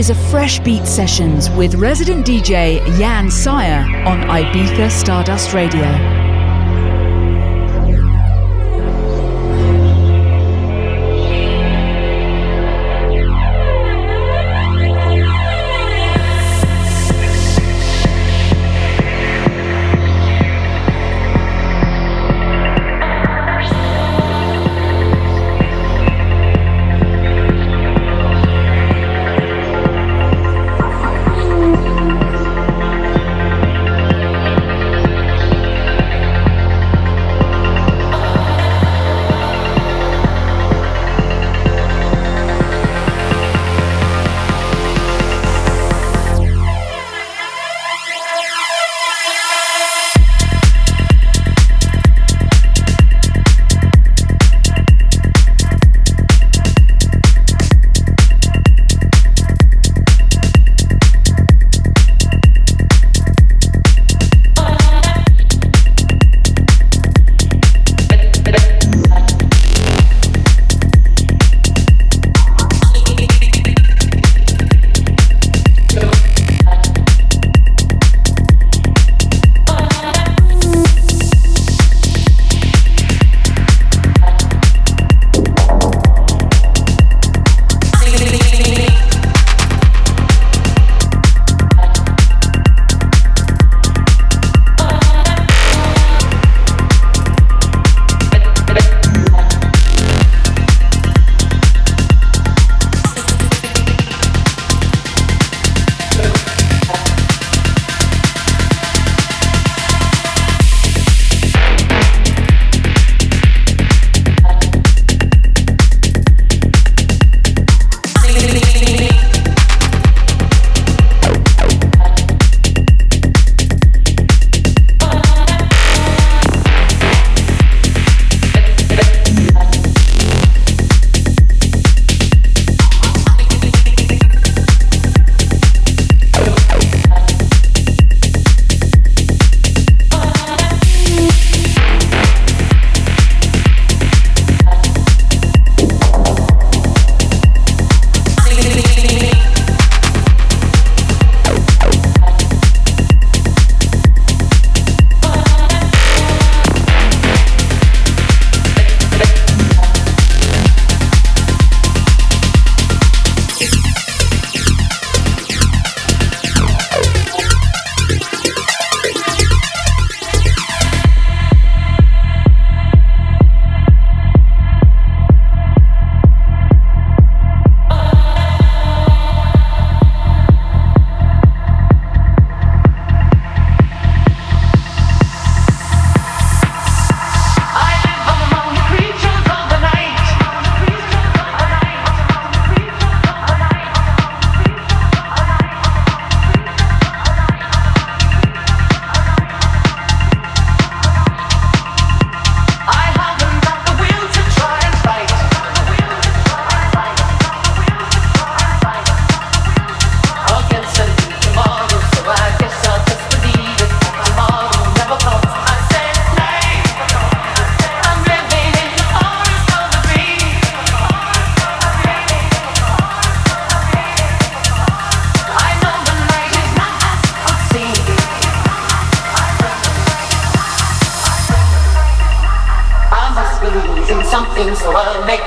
is a Fresh Beat Sessions with resident DJ Jan Syre on Ibiza Stardust Radio.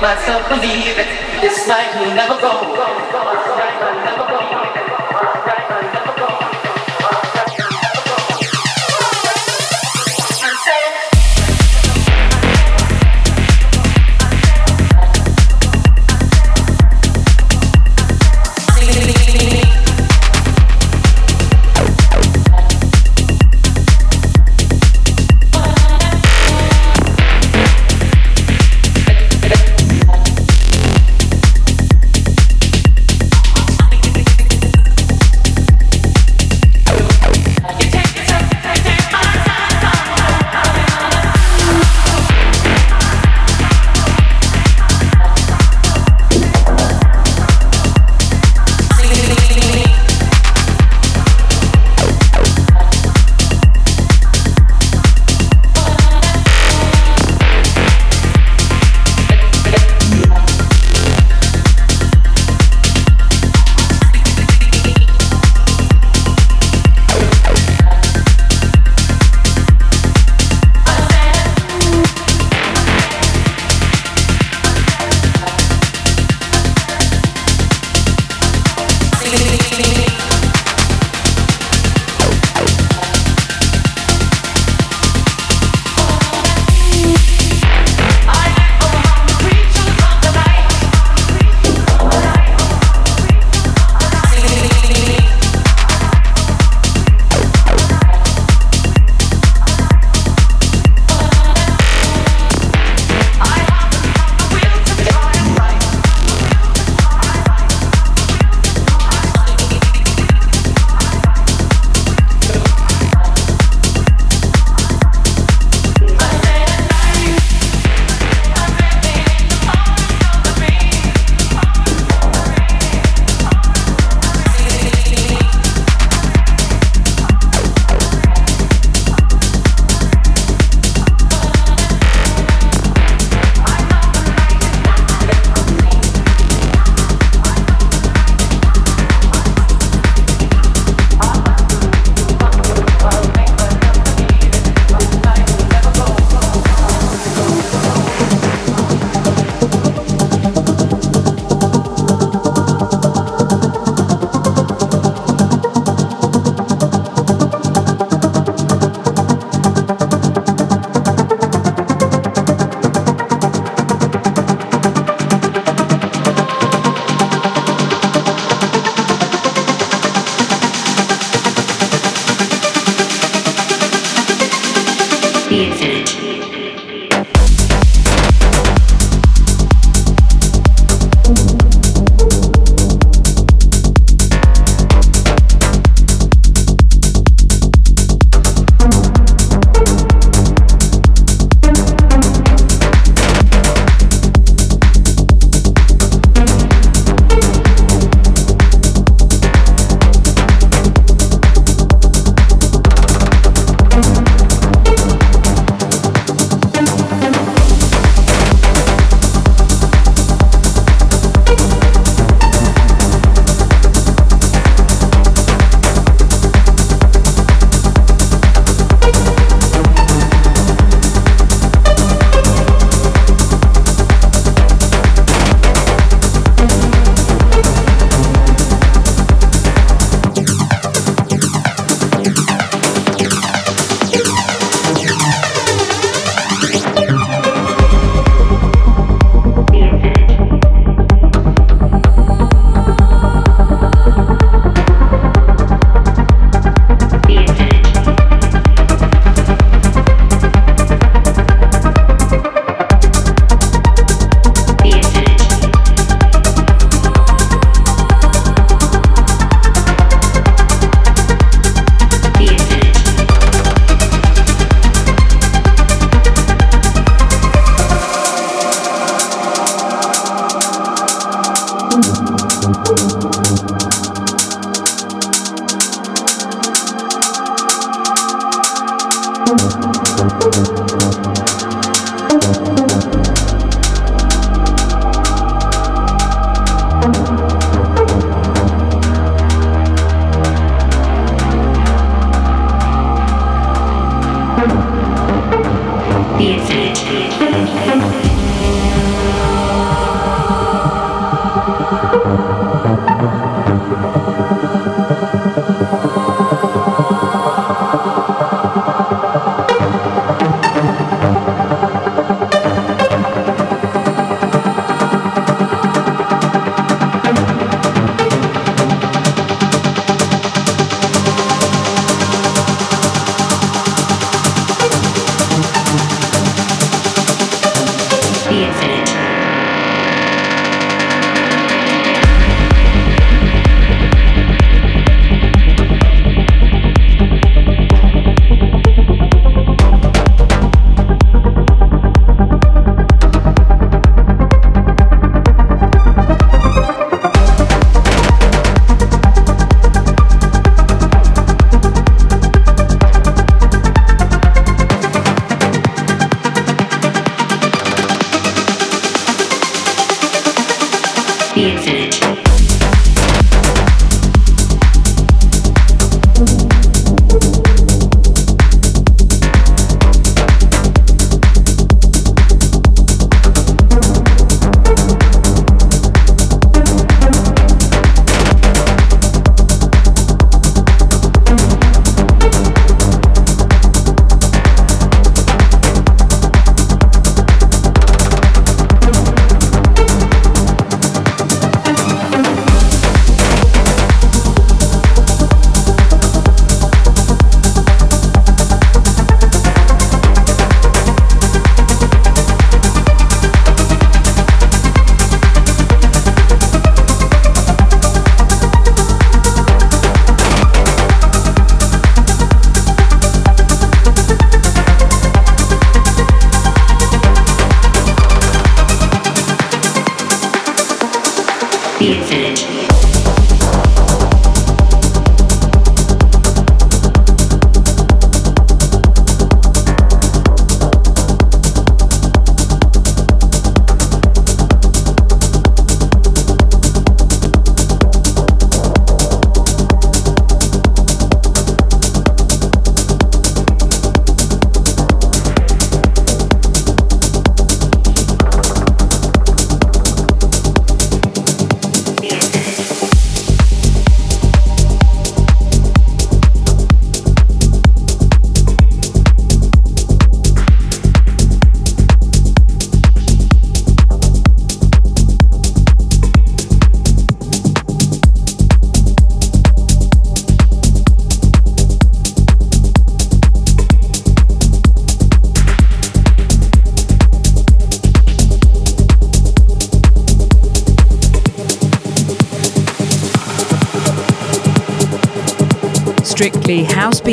myself believe it. This night will never go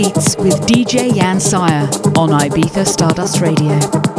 Beats with DJ Jan Syre on Ibiza Stardust Radio.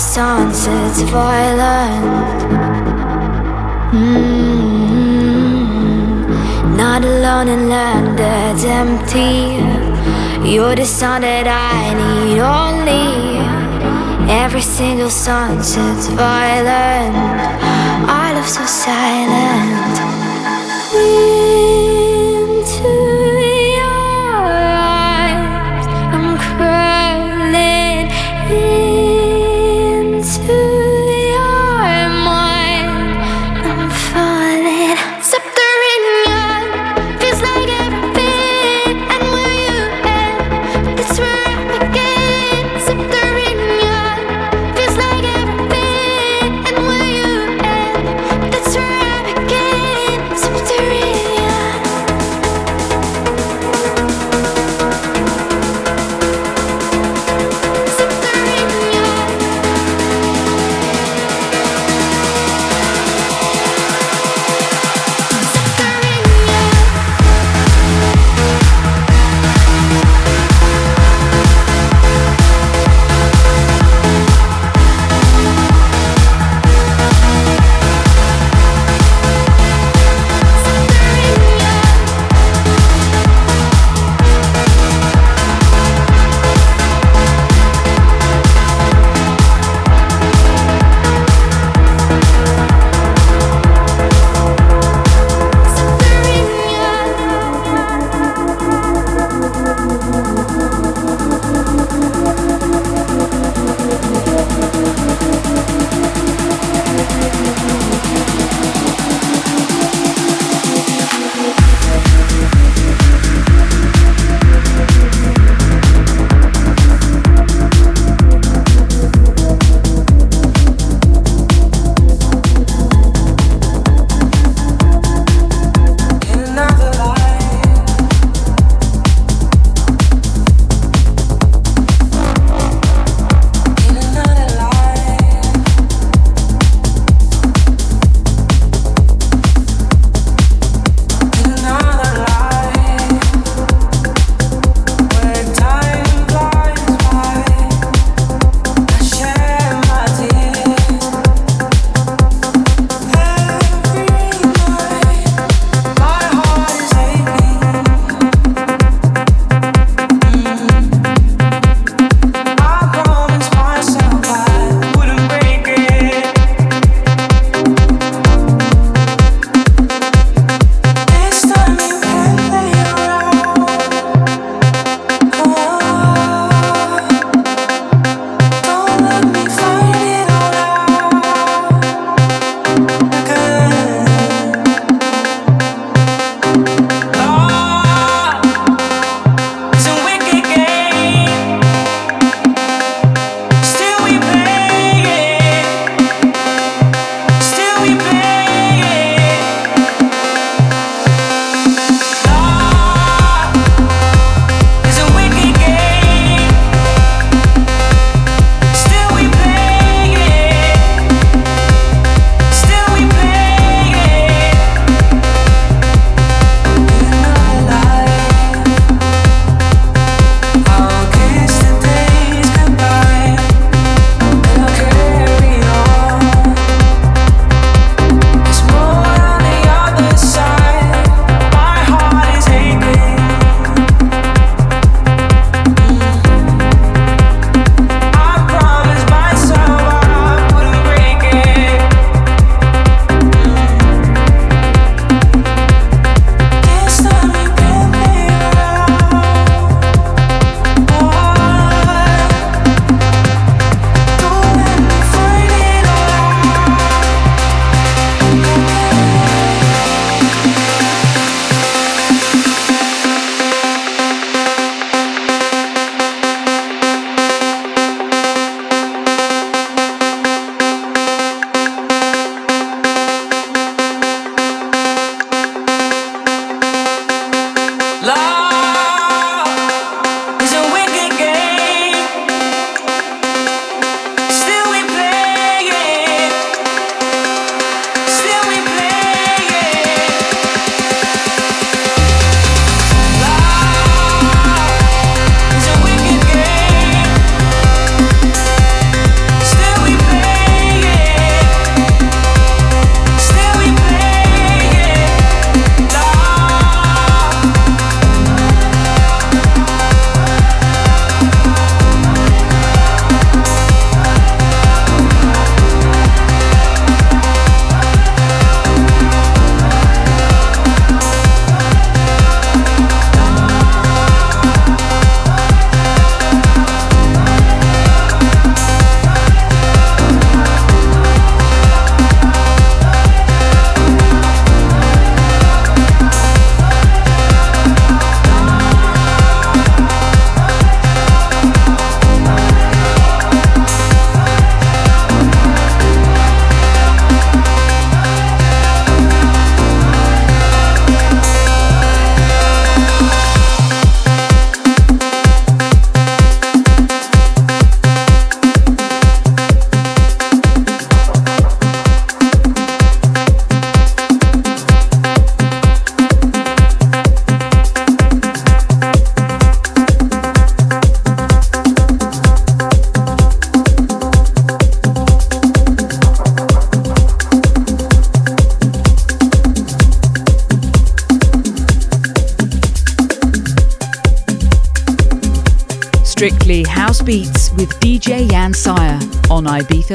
Sound sets violent. Mm-hmm. Not alone in land that's empty. You're the sound that I need only. Every single sunset's violent. I love so silent.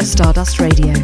Stardust Radio.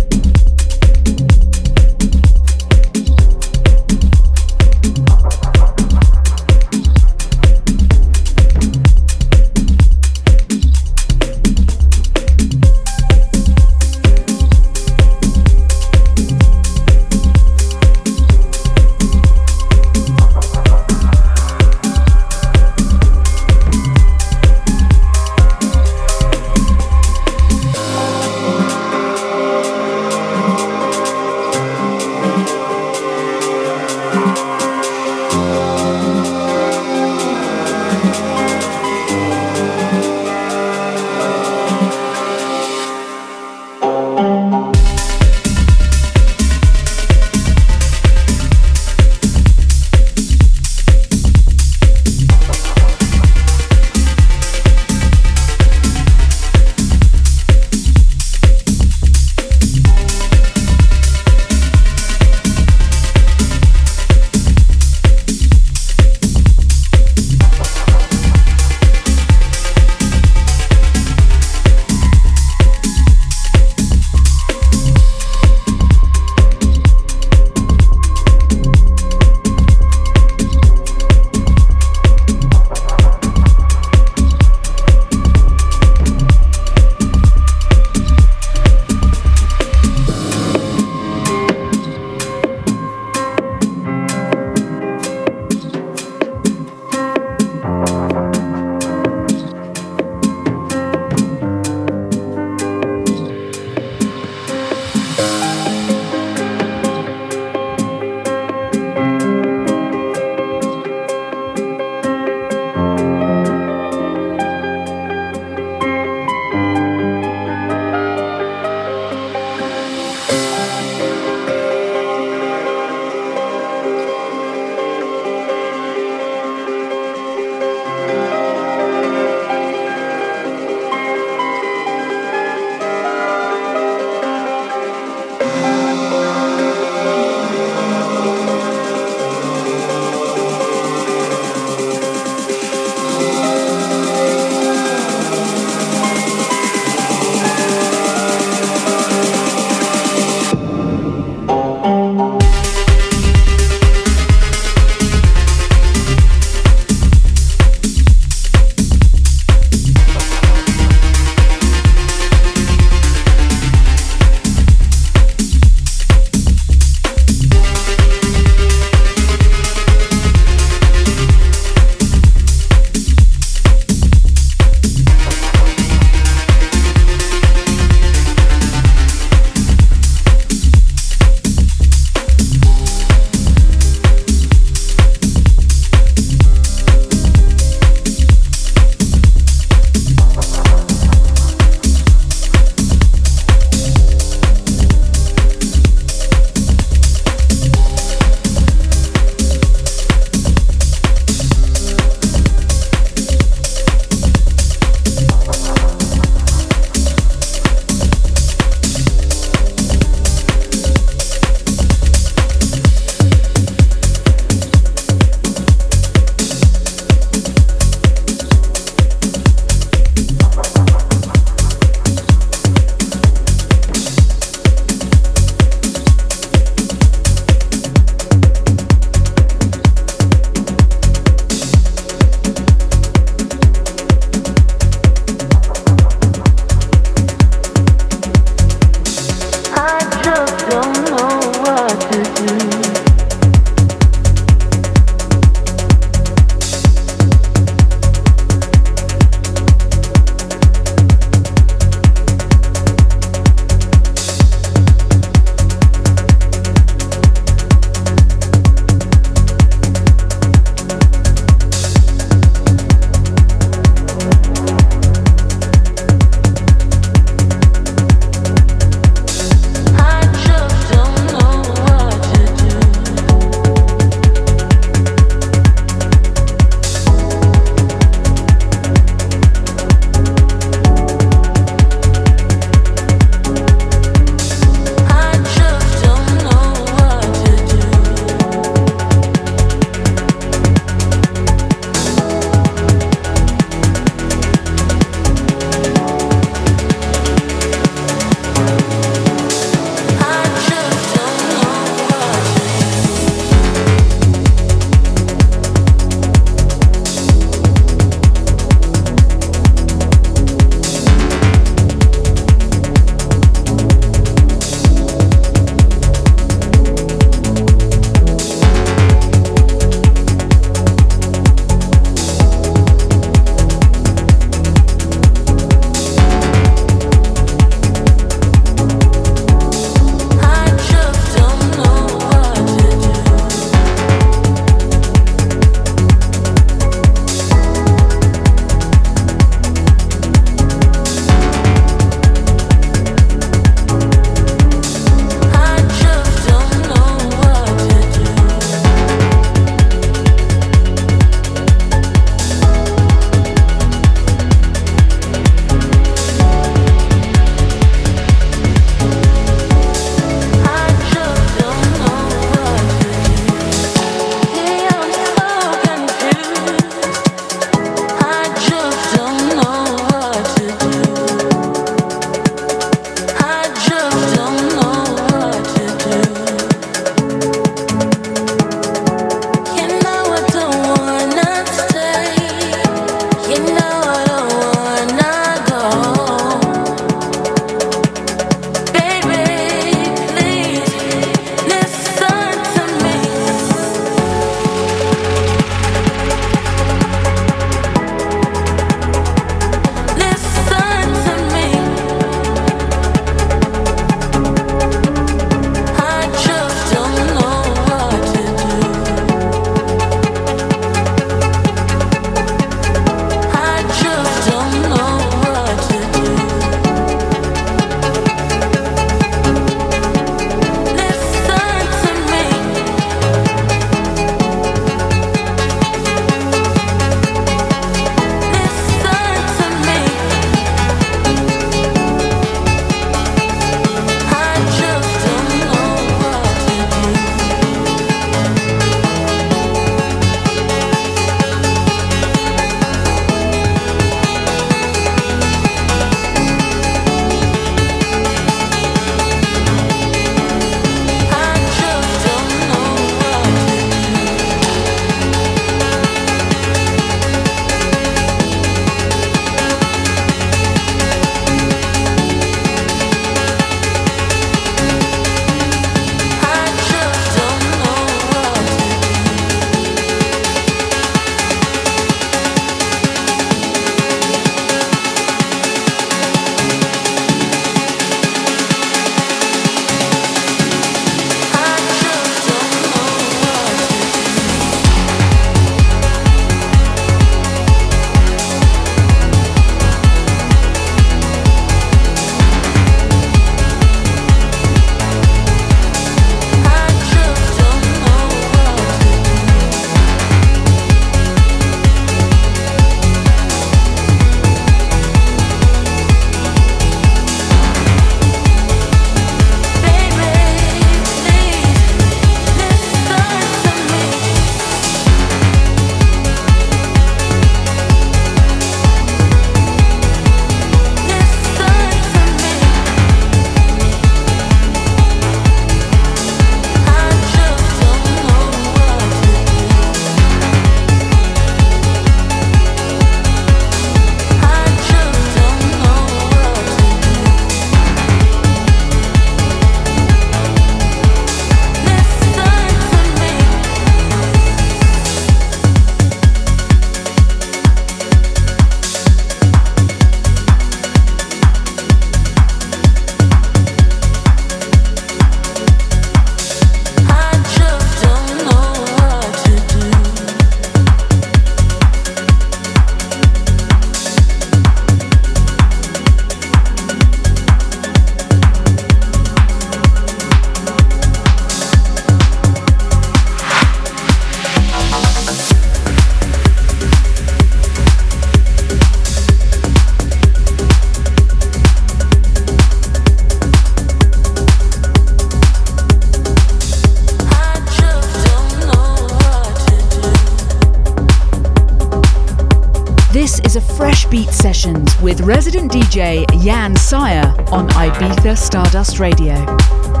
Beat Sessions with resident DJ Jan Syre on Ibiza Stardust Radio.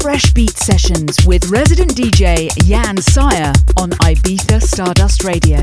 Fresh Beat Sessions with resident DJ Jan Syre on Ibiza Stardust Radio.